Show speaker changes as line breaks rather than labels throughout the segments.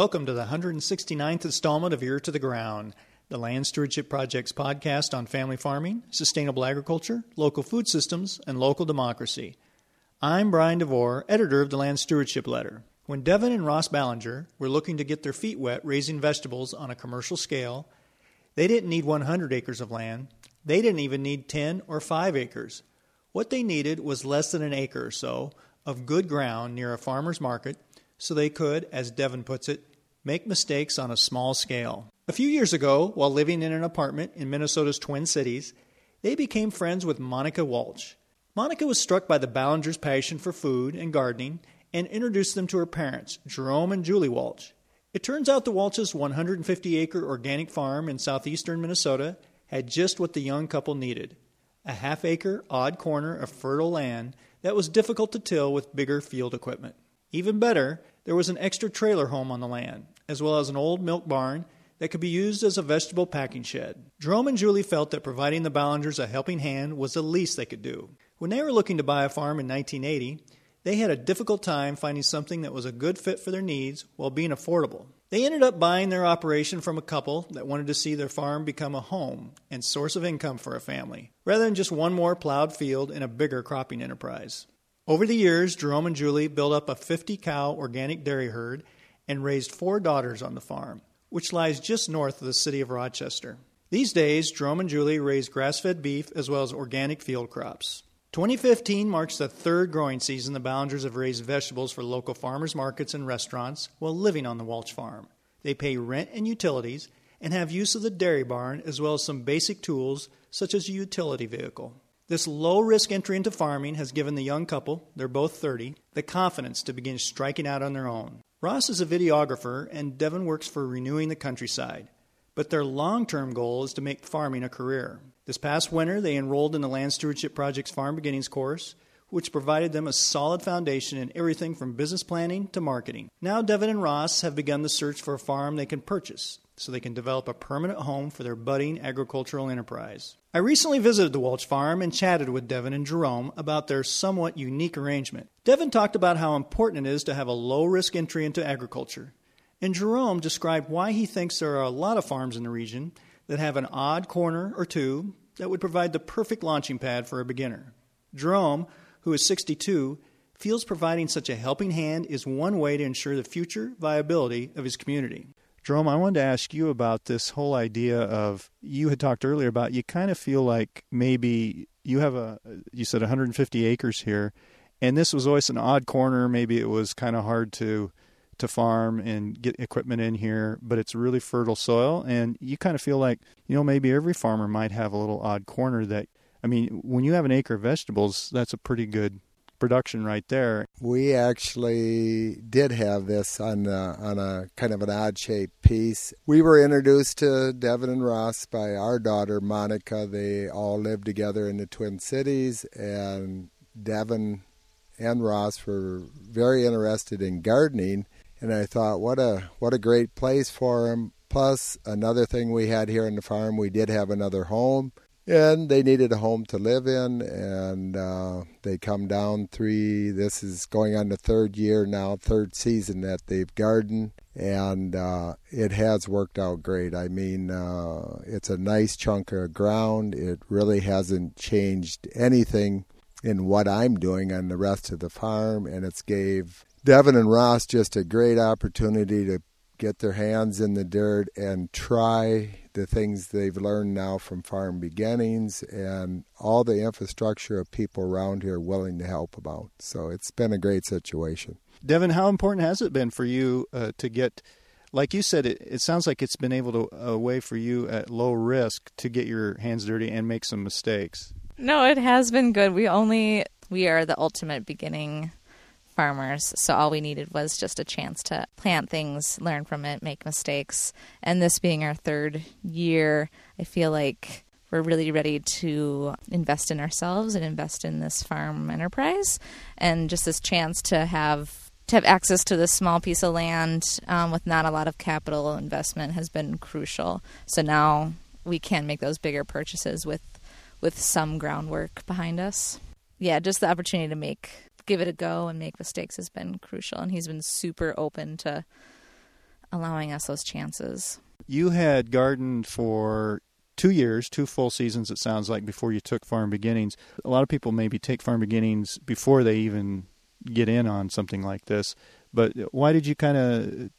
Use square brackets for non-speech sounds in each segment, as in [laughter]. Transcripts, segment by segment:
Welcome to the 169th installment of Ear to the Ground, the Land Stewardship Project's podcast on family farming, sustainable agriculture, local food systems, and local democracy. I'm Brian DeVore, editor of the Land Stewardship Letter. When Devin and Ross Ballinger were looking to get their feet wet raising vegetables on a commercial scale, they didn't need 100 acres of land. They didn't even need 10 or 5 acres. What they needed was less than an acre or so of good ground near a farmer's market so they could, as Devin puts it, make mistakes on a small scale. A few years ago, while living in an apartment in Minnesota's Twin Cities, they became friends with Monica Walsh. Monica was struck by the Ballingers' passion for food and gardening and introduced them to her parents, Jerome and Julie Walsh. It turns out the Walsh's 150 acre organic farm in southeastern Minnesota had just what the young couple needed a half acre, odd corner of fertile land that was difficult to till with bigger field equipment. Even better, there was an extra trailer home on the land, as well as an old milk barn that could be used as a vegetable packing shed. Jerome and Julie felt that providing the Ballingers a helping hand was the least they could do. When they were looking to buy a farm in 1980, they had a difficult time finding something that was a good fit for their needs while being affordable. They ended up buying their operation from a couple that wanted to see their farm become a home and source of income for a family, rather than just one more plowed field in a bigger cropping enterprise. Over the years, Jerome and Julie built up a 50 cow organic dairy herd and raised four daughters on the farm, which lies just north of the city of Rochester. These days, Jerome and Julie raise grass fed beef as well as organic field crops. 2015 marks the third growing season the Ballingers have raised vegetables for local farmers markets and restaurants while living on the Walsh farm. They pay rent and utilities and have use of the dairy barn as well as some basic tools such as a utility vehicle. This low risk entry into farming has given the young couple, they're both 30, the confidence to begin striking out on their own. Ross is a videographer, and Devin works for Renewing the Countryside. But their long term goal is to make farming a career. This past winter, they enrolled in the Land Stewardship Project's Farm Beginnings course, which provided them a solid foundation in everything from business planning to marketing. Now, Devin and Ross have begun the search for a farm they can purchase so they can develop a permanent home for their budding agricultural enterprise. I recently visited the Walsh farm and chatted with Devin and Jerome about their somewhat unique arrangement. Devin talked about how important it is to have a low risk entry into agriculture, and Jerome described why he thinks there are a lot of farms in the region that have an odd corner or two that would provide the perfect launching pad for a beginner. Jerome, who is 62, feels providing such a helping hand is one way to ensure the future viability of his community. Jerome, I wanted to ask you about this whole idea of you had talked earlier about you kind of feel like maybe you have a you said 150 acres here, and this was always an odd corner. Maybe it was kind of hard to to farm and get equipment in here, but it's really fertile soil, and you kind of feel like you know maybe every farmer might have a little odd corner that. I mean, when you have an acre of vegetables, that's a pretty good production right there.
We actually did have this on on a kind of an odd shaped piece. We were introduced to Devin and Ross by our daughter Monica. They all lived together in the Twin Cities, and Devin and Ross were very interested in gardening. And I thought, what a what a great place for them. Plus, another thing we had here on the farm, we did have another home and they needed a home to live in and uh, they come down three this is going on the third year now third season that they've gardened and uh, it has worked out great. I mean uh, it's a nice chunk of ground. It really hasn't changed anything in what i'm doing on the rest of the farm and it's gave devin and ross just a great opportunity to get their hands in the dirt and try the things they've learned now from farm beginnings and all the infrastructure of people around here willing to help about. So it's been a great situation.
Devin, how important has it been for you uh, to get, like you said, it, it sounds like it's been able to a way for you at low risk to get your hands dirty and make some mistakes.
No, it has been good. We only we are the ultimate beginning farmers. So all we needed was just a chance to plant things, learn from it, make mistakes. And this being our third year, I feel like we're really ready to invest in ourselves and invest in this farm enterprise and just this chance to have to have access to this small piece of land um, with not a lot of capital investment has been crucial so now we can make those bigger purchases with with some groundwork behind us yeah just the opportunity to make give it a go and make mistakes has been crucial. And he's been super open to allowing us those chances.
You had gardened for two years, two full seasons, it sounds like, before you took Farm Beginnings. A lot of people maybe take Farm Beginnings before they even get in on something like this. But why did you kind of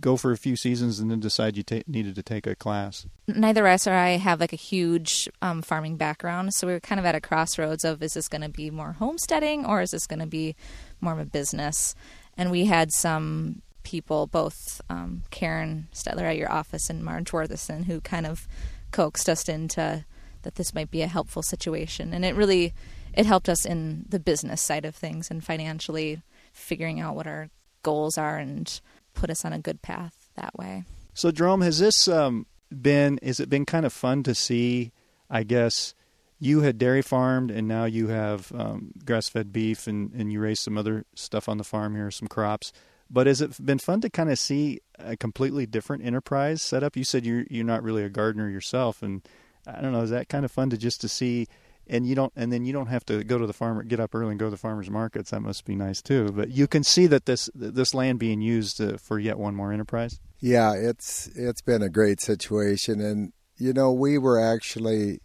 go for a few seasons and then decide you ta- needed to take a class?
Neither us or I have like a huge um, farming background, so we were kind of at a crossroads of is this going to be more homesteading or is this going to be more of a business? And we had some people, both um, Karen Stettler at your office and Marge Worthison, who kind of coaxed us into that this might be a helpful situation, and it really it helped us in the business side of things and financially figuring out what our goals are and put us on a good path that way.
So, Jerome, has this um, been? Is it been kind of fun to see? I guess you had dairy farmed, and now you have um, grass-fed beef, and, and you raise some other stuff on the farm here, some crops. But has it been fun to kind of see a completely different enterprise set up? You said you're you're not really a gardener yourself, and I don't know. Is that kind of fun to just to see? And you don't, and then you don't have to go to the farmer, get up early and go to the farmers markets. That must be nice too. But you can see that this this land being used uh, for yet one more enterprise.
Yeah, it's it's been a great situation, and you know we were actually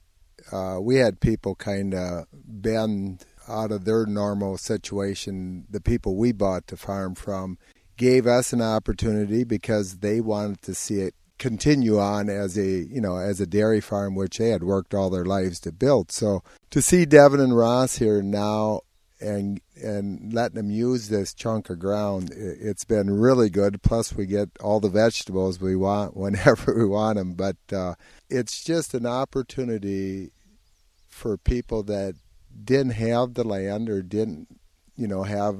uh, we had people kind of bend out of their normal situation. The people we bought the farm from gave us an opportunity because they wanted to see it continue on as a you know as a dairy farm which they had worked all their lives to build. So to see devin and ross here now and and letting them use this chunk of ground it's been really good. Plus we get all the vegetables we want [laughs] whenever we want them but uh, it's just an opportunity for people that didn't have the land or didn't you know have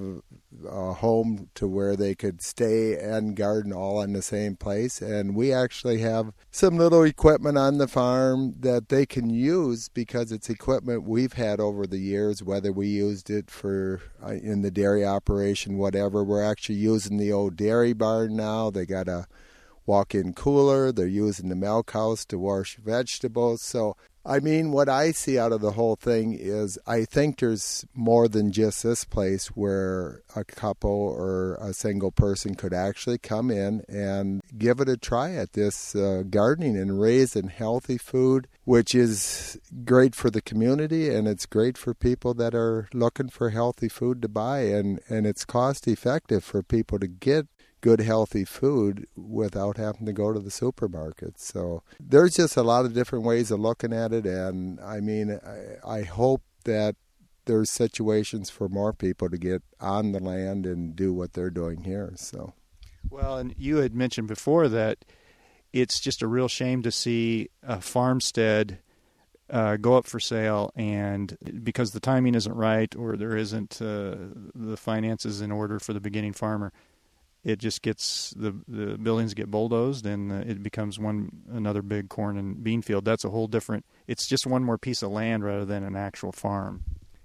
a home to where they could stay and garden all in the same place. And we actually have some little equipment on the farm that they can use because it's equipment we've had over the years whether we used it for uh, in the dairy operation whatever. We're actually using the old dairy barn now. They got a walk-in cooler. They're using the milk house to wash vegetables. So I mean, what I see out of the whole thing is I think there's more than just this place where a couple or a single person could actually come in and give it a try at this uh, gardening and raising healthy food, which is great for the community and it's great for people that are looking for healthy food to buy and, and it's cost effective for people to get good healthy food without having to go to the supermarket. So there's just a lot of different ways of looking at it, and I mean, I, I hope that there's situations for more people to get on the land and do what they're doing here. So,
well, and you had mentioned before that it's just a real shame to see a farmstead. Uh, go up for sale, and because the timing isn't right or there isn't uh, the finances in order for the beginning farmer, it just gets the the buildings get bulldozed and uh, it becomes one another big corn and bean field. That's a whole different. It's just one more piece of land rather than an actual farm.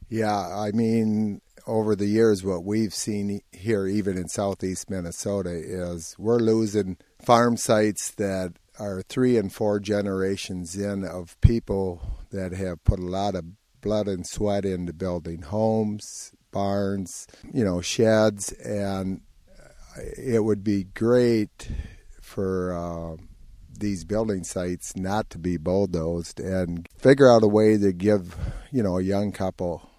Yeah, I mean, over the years, what we've seen here, even in southeast Minnesota, is we're losing farm sites that are three and four generations in of people that have put a lot of blood and sweat into building homes, barns, you know, sheds, and it would be great for uh, these building sites not to be bulldozed and figure out a way to give you know a young couple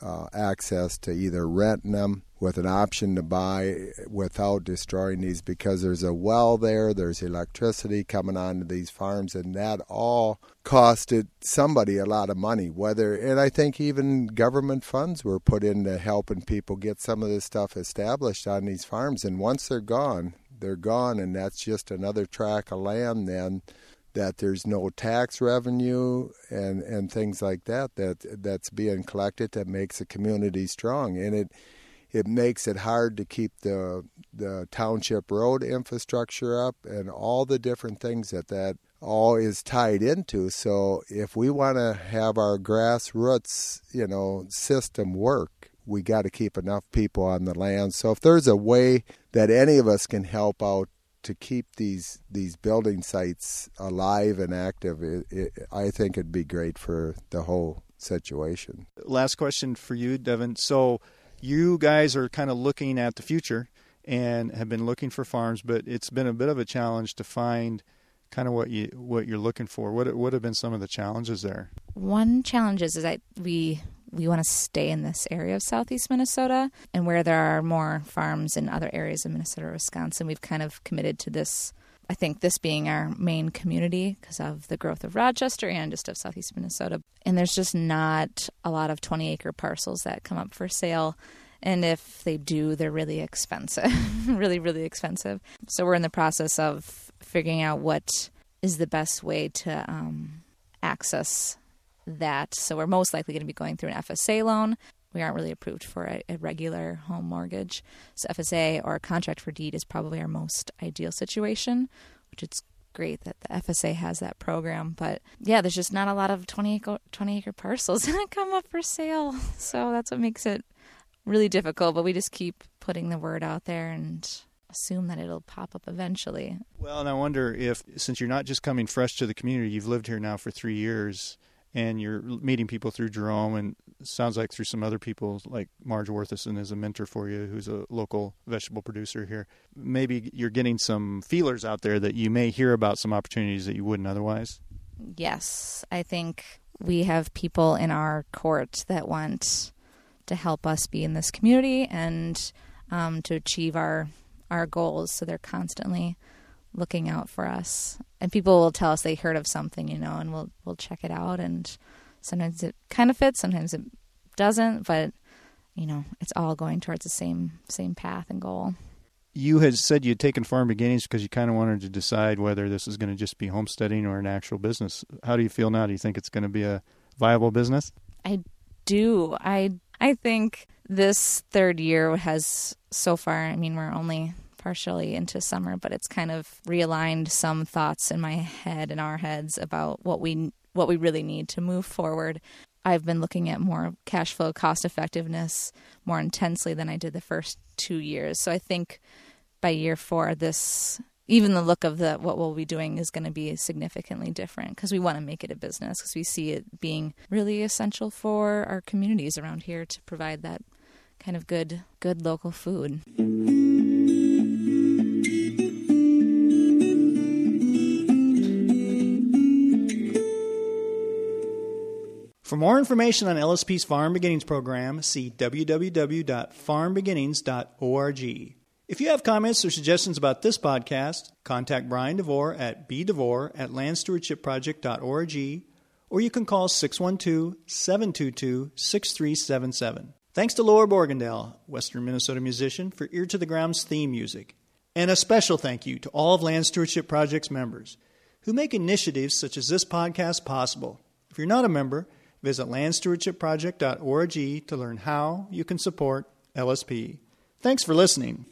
uh, access to either renting them with an option to buy without destroying these because there's a well there, there's electricity coming onto these farms, and that all costed somebody a lot of money. Whether and I think even government funds were put into helping people get some of this stuff established on these farms, and once they're gone, they're gone, and that's just another tract of land then that there's no tax revenue and and things like that that that's being collected that makes a community strong and it it makes it hard to keep the the township road infrastructure up and all the different things that that all is tied into. So if we want to have our grassroots, you know, system work, we got to keep enough people on the land. So if there's a way that any of us can help out to keep these these building sites alive and active, it, it, I think it'd be great for the whole situation.
Last question for you, Devin. So you guys are kind of looking at the future and have been looking for farms, but it's been a bit of a challenge to find kind of what you what you're looking for. What what have been some of the challenges there?
One challenge is, is that we we want to stay in this area of southeast Minnesota, and where there are more farms in other areas of Minnesota or Wisconsin, we've kind of committed to this. I think this being our main community because of the growth of Rochester and just of southeast Minnesota. And there's just not a lot of 20 acre parcels that come up for sale. And if they do, they're really expensive, [laughs] really, really expensive. So we're in the process of figuring out what is the best way to um, access that. So we're most likely going to be going through an FSA loan. We aren't really approved for a, a, regular home mortgage. So FSA or a contract for deed is probably our most ideal situation, which it's great that the FSA has that program. But yeah, there's just not a lot of 20 acre, 20 acre parcels [laughs] that come up for sale. So that's what makes it really difficult. But we just keep putting the word out there and assume that it'll pop up eventually.
Well, and I wonder if, since you're not just coming fresh to the community, you've lived here now for three years and you're meeting people through Jerome and sounds like through some other people like Marge Worthison is a mentor for you who's a local vegetable producer here. Maybe you're getting some feelers out there that you may hear about some opportunities that you wouldn't otherwise.
Yes, I think we have people in our court that want to help us be in this community and um, to achieve our our goals. So they're constantly looking out for us. And people will tell us they heard of something, you know, and we'll we'll check it out and sometimes it kind of fits, sometimes it doesn't, but you know, it's all going towards the same same path and goal.
You had said you'd taken farm beginnings because you kind of wanted to decide whether this is going to just be homesteading or an actual business. How do you feel now? Do you think it's going to be a viable business?
I do. I I think this third year has so far, I mean, we're only partially into summer, but it's kind of realigned some thoughts in my head and our heads about what we what we really need to move forward. I've been looking at more cash flow cost effectiveness more intensely than I did the first 2 years. So I think by year 4 this even the look of the what we'll be doing is going to be significantly different because we want to make it a business because we see it being really essential for our communities around here to provide that kind of good good local food.
For more information on LSP's Farm Beginnings program, see www.farmbeginnings.org. If you have comments or suggestions about this podcast, contact Brian DeVore at bdevore at landstewardshipproject.org or you can call 612 722 6377. Thanks to Laura Borgendale, Western Minnesota musician, for Ear to the Ground's theme music. And a special thank you to all of Land Stewardship Project's members who make initiatives such as this podcast possible. If you're not a member, Visit landstewardshipproject.org to learn how you can support LSP. Thanks for listening.